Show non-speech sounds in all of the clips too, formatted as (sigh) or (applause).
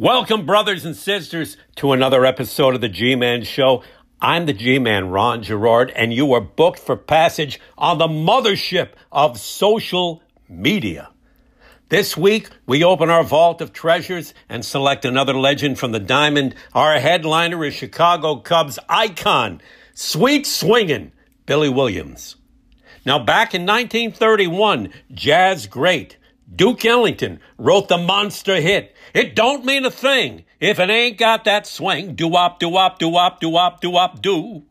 Welcome, brothers and sisters, to another episode of the G Man Show. I'm the G Man, Ron Gerard, and you are booked for passage on the mothership of social media. This week, we open our vault of treasures and select another legend from the diamond. Our headliner is Chicago Cubs icon, sweet swinging Billy Williams. Now, back in 1931, jazz great Duke Ellington wrote the monster hit. It don't mean a thing if it ain't got that swing. Do wop, do wop, do wop, do wop, do wop, do.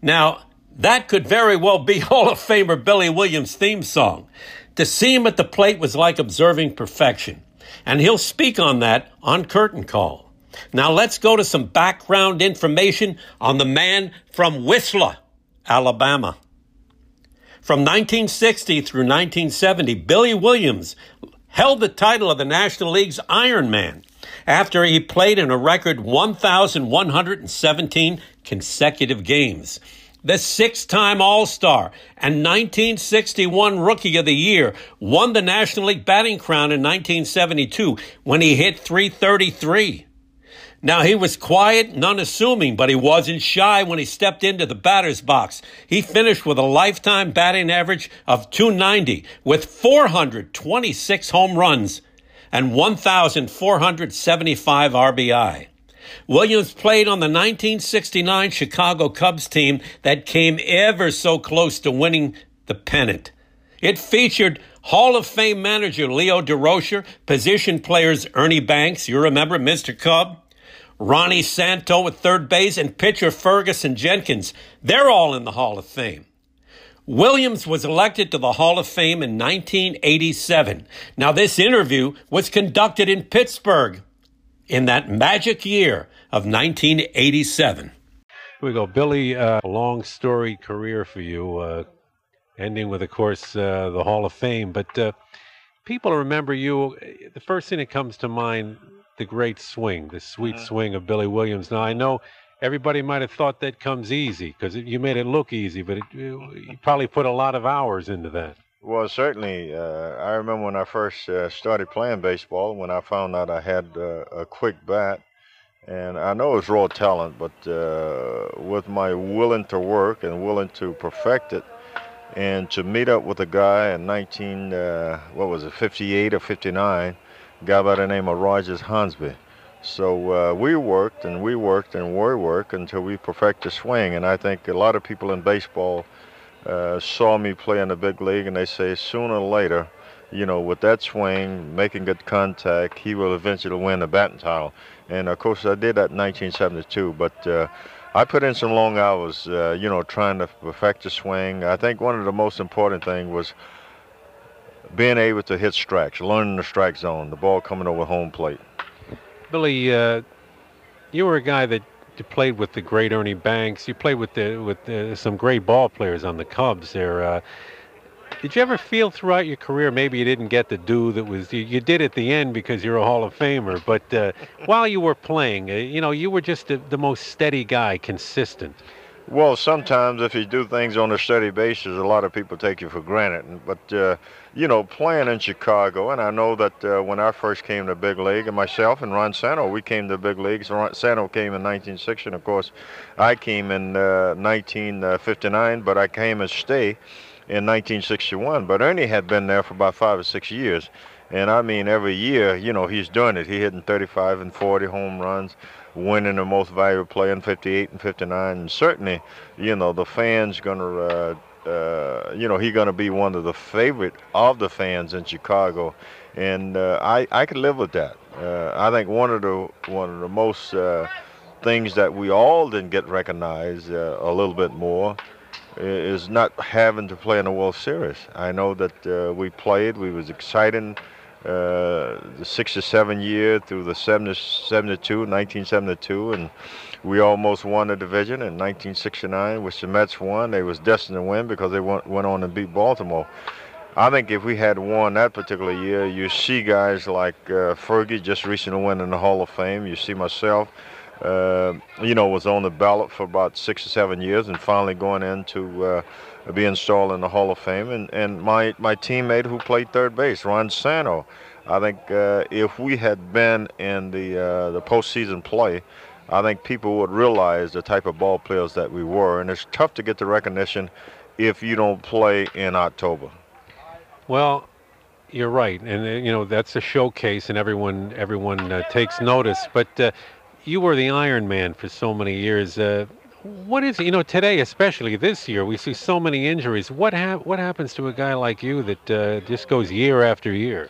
Now, that could very well be (laughs) Hall of Famer Billy Williams' theme song. To see him at the plate was like observing perfection. And he'll speak on that on Curtain Call. Now let's go to some background information on the man from Whistler, Alabama. From 1960 through 1970, Billy Williams held the title of the National League's Iron Man after he played in a record 1,117 consecutive games. The six time All Star and 1961 Rookie of the Year won the National League batting crown in 1972 when he hit 333. Now, he was quiet and unassuming, but he wasn't shy when he stepped into the batter's box. He finished with a lifetime batting average of 290 with 426 home runs and 1,475 RBI. Williams played on the 1969 Chicago Cubs team that came ever so close to winning the pennant. It featured Hall of Fame manager Leo Durocher, position players Ernie Banks, you remember Mr. Cub, Ronnie Santo at third base, and pitcher Ferguson Jenkins. They're all in the Hall of Fame. Williams was elected to the Hall of Fame in 1987. Now, this interview was conducted in Pittsburgh in that magic year of 1987. Here we go. Billy, uh, long story career for you, uh, ending with, of course, uh, the Hall of Fame. But uh, people remember you. The first thing that comes to mind the great swing, the sweet mm-hmm. swing of Billy Williams. Now I know everybody might have thought that comes easy because you made it look easy, but it, you probably put a lot of hours into that. Well, certainly. Uh, I remember when I first uh, started playing baseball, when I found out I had uh, a quick bat, and I know it's raw talent, but uh, with my willing to work and willing to perfect it, and to meet up with a guy in 19, uh, what was it, 58 or 59, guy by the name of Rogers Hornsby. So uh, we worked and we worked and we worked until we perfected swing. And I think a lot of people in baseball uh, saw me play in the big league and they say sooner or later, you know, with that swing, making good contact, he will eventually win the batting title. And of course, I did that in 1972. But uh, I put in some long hours, uh, you know, trying to perfect the swing. I think one of the most important things was being able to hit strikes, learning the strike zone, the ball coming over home plate. Billy, uh, you were a guy that you played with the great Ernie Banks. You played with the with the, some great ball players on the Cubs. There, uh, did you ever feel throughout your career maybe you didn't get the due that was you, you did at the end because you're a Hall of Famer, but uh, (laughs) while you were playing, uh, you know, you were just the, the most steady guy, consistent. Well, sometimes if you do things on a steady basis, a lot of people take you for granted. But uh, you know, playing in Chicago, and I know that uh, when I first came to big league, and myself and Ron Santo, we came to big leagues. Ron Santo came in 1960, and of course, I came in uh, 1959, but I came as stay in 1961. But Ernie had been there for about five or six years. And I mean, every year, you know, he's doing it. He hitting 35 and 40 home runs winning the most valuable player in 58 and 59. And certainly, you know, the fans going to, uh, uh, you know, he's going to be one of the favorite of the fans in Chicago. And uh, I, I could live with that. Uh, I think one of the one of the most uh, things that we all didn't get recognized uh, a little bit more is not having to play in the World Series. I know that we played, we was exciting uh, the 67 year through the 70, 72, 1972, and we almost won the division in 1969, which the Mets won. They was destined to win because they went, went on and beat Baltimore. I think if we had won that particular year, you see guys like uh, Fergie just recently went in the Hall of Fame. You see myself, uh, you know, was on the ballot for about six or seven years and finally going into uh, be installed in the Hall of Fame. And, and my, my teammate who played third base, Ron Santo, I think uh, if we had been in the uh, the postseason play, I think people would realize the type of ball players that we were. And it's tough to get the recognition if you don't play in October. Well, you're right, and uh, you know that's a showcase, and everyone everyone uh, takes notice. But uh, you were the Iron Man for so many years. What is it? You know, today, especially this year, we see so many injuries. What hap- what happens to a guy like you that uh, just goes year after year?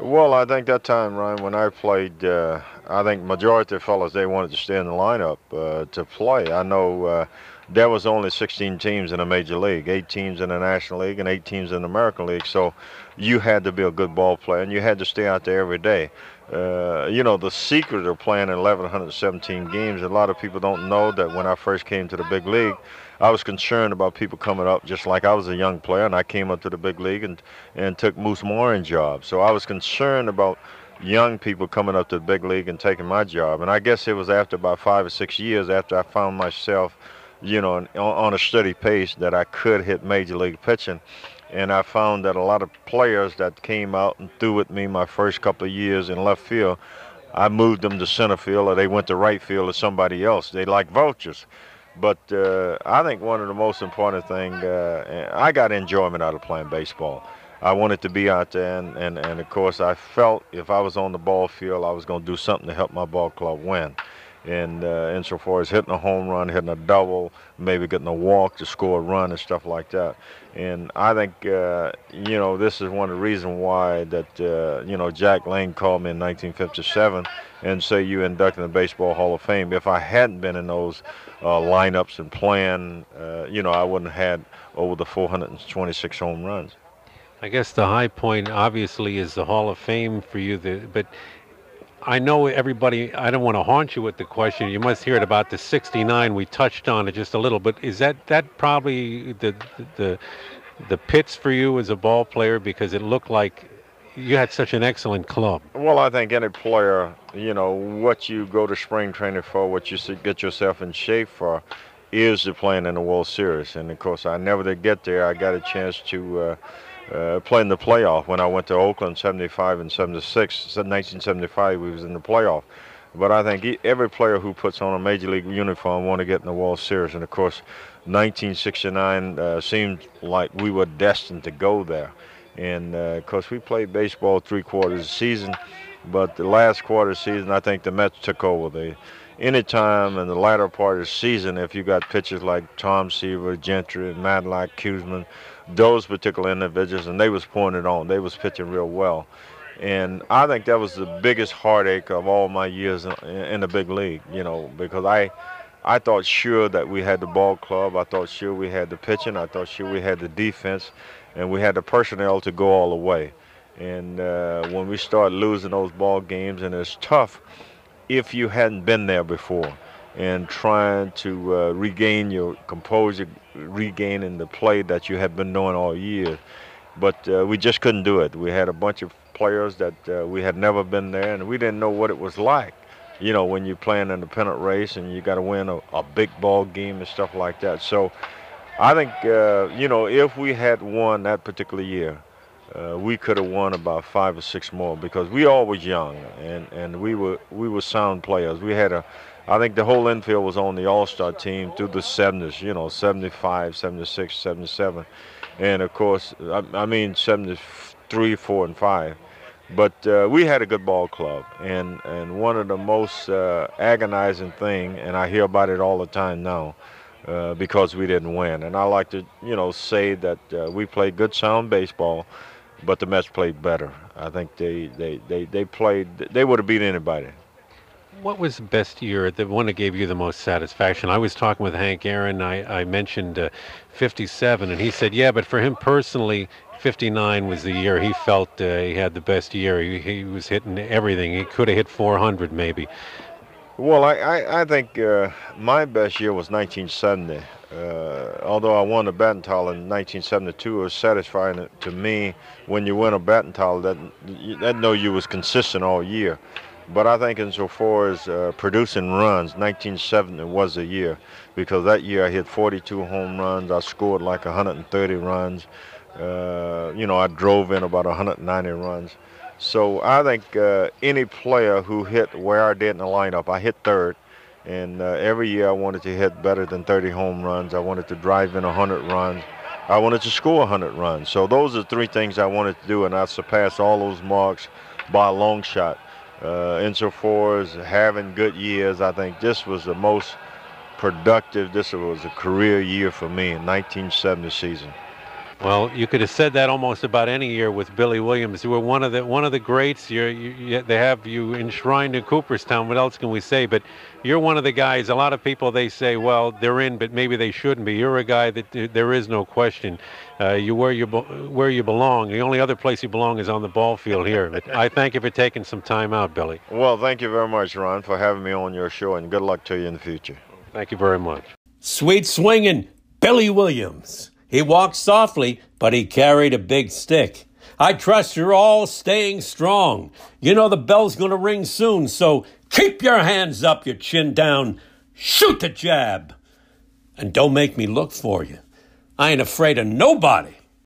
Well, I think that time, Ryan, when I played, uh, I think majority of fellas they wanted to stay in the lineup uh, to play. I know uh, there was only 16 teams in the major league, eight teams in the National League, and eight teams in the American League. So you had to be a good ball player, and you had to stay out there every day. Uh, you know, the secret of playing 1,117 games, a lot of people don't know that when I first came to the big league, I was concerned about people coming up just like I was a young player, and I came up to the big league and, and took Moose Moryn's job. So I was concerned about young people coming up to the big league and taking my job. And I guess it was after about five or six years after I found myself, you know, on, on a steady pace that I could hit major league pitching and I found that a lot of players that came out and threw with me my first couple of years in left field, I moved them to center field or they went to right field or somebody else. They like vultures. But uh, I think one of the most important things, uh, I got enjoyment out of playing baseball. I wanted to be out there, and, and, and of course, I felt if I was on the ball field, I was going to do something to help my ball club win and uh, insofar as hitting a home run, hitting a double, maybe getting a walk to score a run and stuff like that. And I think uh, you know this is one of the reasons why that uh, you know Jack Lang called me in 1957 and say you inducted in the Baseball Hall of Fame. If I hadn't been in those uh, lineups and playing, uh, you know I wouldn't have had over the 426 home runs. I guess the high point obviously is the Hall of Fame for you, the, but I know everybody, I don't want to haunt you with the question. You must hear it about the 69. We touched on it just a little, but is that, that probably the, the, the pits for you as a ball player because it looked like you had such an excellent club? Well, I think any player, you know, what you go to spring training for, what you get yourself in shape for, is to playing in the World Series. And of course, I never did get there. I got a chance to. Uh, uh, playing the playoff when I went to Oakland 75 and 76. 1975 we was in the playoff. But I think every player who puts on a major league uniform want to get in the World Series. And of course, 1969 uh, seemed like we were destined to go there. And uh, of course, we played baseball three quarters of the season, but the last quarter of the season, I think the Mets took over. They, anytime in the latter part of the season, if you got pitchers like Tom Seaver, Gentry, and Madlock, Koosman, those particular individuals, and they was pouring it on. They was pitching real well. And I think that was the biggest heartache of all my years in, the big league, you know, because I, I thought sure that we had the ball club. I thought sure we had the pitching. I thought sure we had the defense, and we had the personnel to go all the way. And uh, when we start losing those ball games, and it's tough if you hadn't been there before and trying to uh, regain your composure, regaining the play that you had been doing all year. But uh, we just couldn't do it. We had a bunch of players that uh, we had never been there, and we didn't know what it was like. You know, when you're playing an independent race and you got to win a, a, big ball game and stuff like that. So I think, uh, you know, if we had won that particular year, uh, we could have won about five or six more because we always young and, and we were we were sound players. We had a I think the whole infield was on the All-Star team through the 70s, you know, 75, 76, 77. And, of course, I, I mean 73, 4, and 5. But uh, we had a good ball club. And, and one of the most uh, agonizing thing, and I hear about it all the time now, uh, because we didn't win. And I like to, you know, say that uh, we played good sound baseball, but the Mets played better. I think they, they, they, they played, they would have beat anybody. What was the best year, the one that gave you the most satisfaction? I was talking with Hank Aaron. I, I mentioned uh, 57, and he said, yeah, but for him personally, 59 was the year he felt uh, he had the best year. He, he was hitting everything. He could have hit 400 maybe. Well, I, I, I think uh, my best year was 1970. Uh, although I won the batting in 1972, it was satisfying to me when you win a batting that that know you was consistent all year. But I think insofar as uh, producing runs, 1970 was a year because that year I hit 42 home runs. I scored like 130 runs. Uh, you know, I drove in about 190 runs. So I think uh, any player who hit where I did in the lineup, I hit third. And uh, every year I wanted to hit better than 30 home runs. I wanted to drive in 100 runs. I wanted to score 100 runs. So those are three things I wanted to do, and I surpassed all those marks by a long shot. Uh, insofar as having good years, I think this was the most productive. This was a career year for me in 1970 season. Well, you could have said that almost about any year with Billy Williams. You were one of the one of the greats. You're, you, they have you enshrined in Cooperstown. What else can we say? But you're one of the guys. A lot of people they say, well, they're in, but maybe they shouldn't be. You're a guy that there is no question. Uh, you where you where you belong. The only other place you belong is on the ball field here. But I thank you for taking some time out, Billy. Well, thank you very much, Ron, for having me on your show, and good luck to you in the future. Thank you very much. Sweet swinging, Billy Williams. He walked softly, but he carried a big stick. I trust you're all staying strong. You know the bell's going to ring soon, so keep your hands up, your chin down, shoot the jab. And don't make me look for you. I ain't afraid of nobody.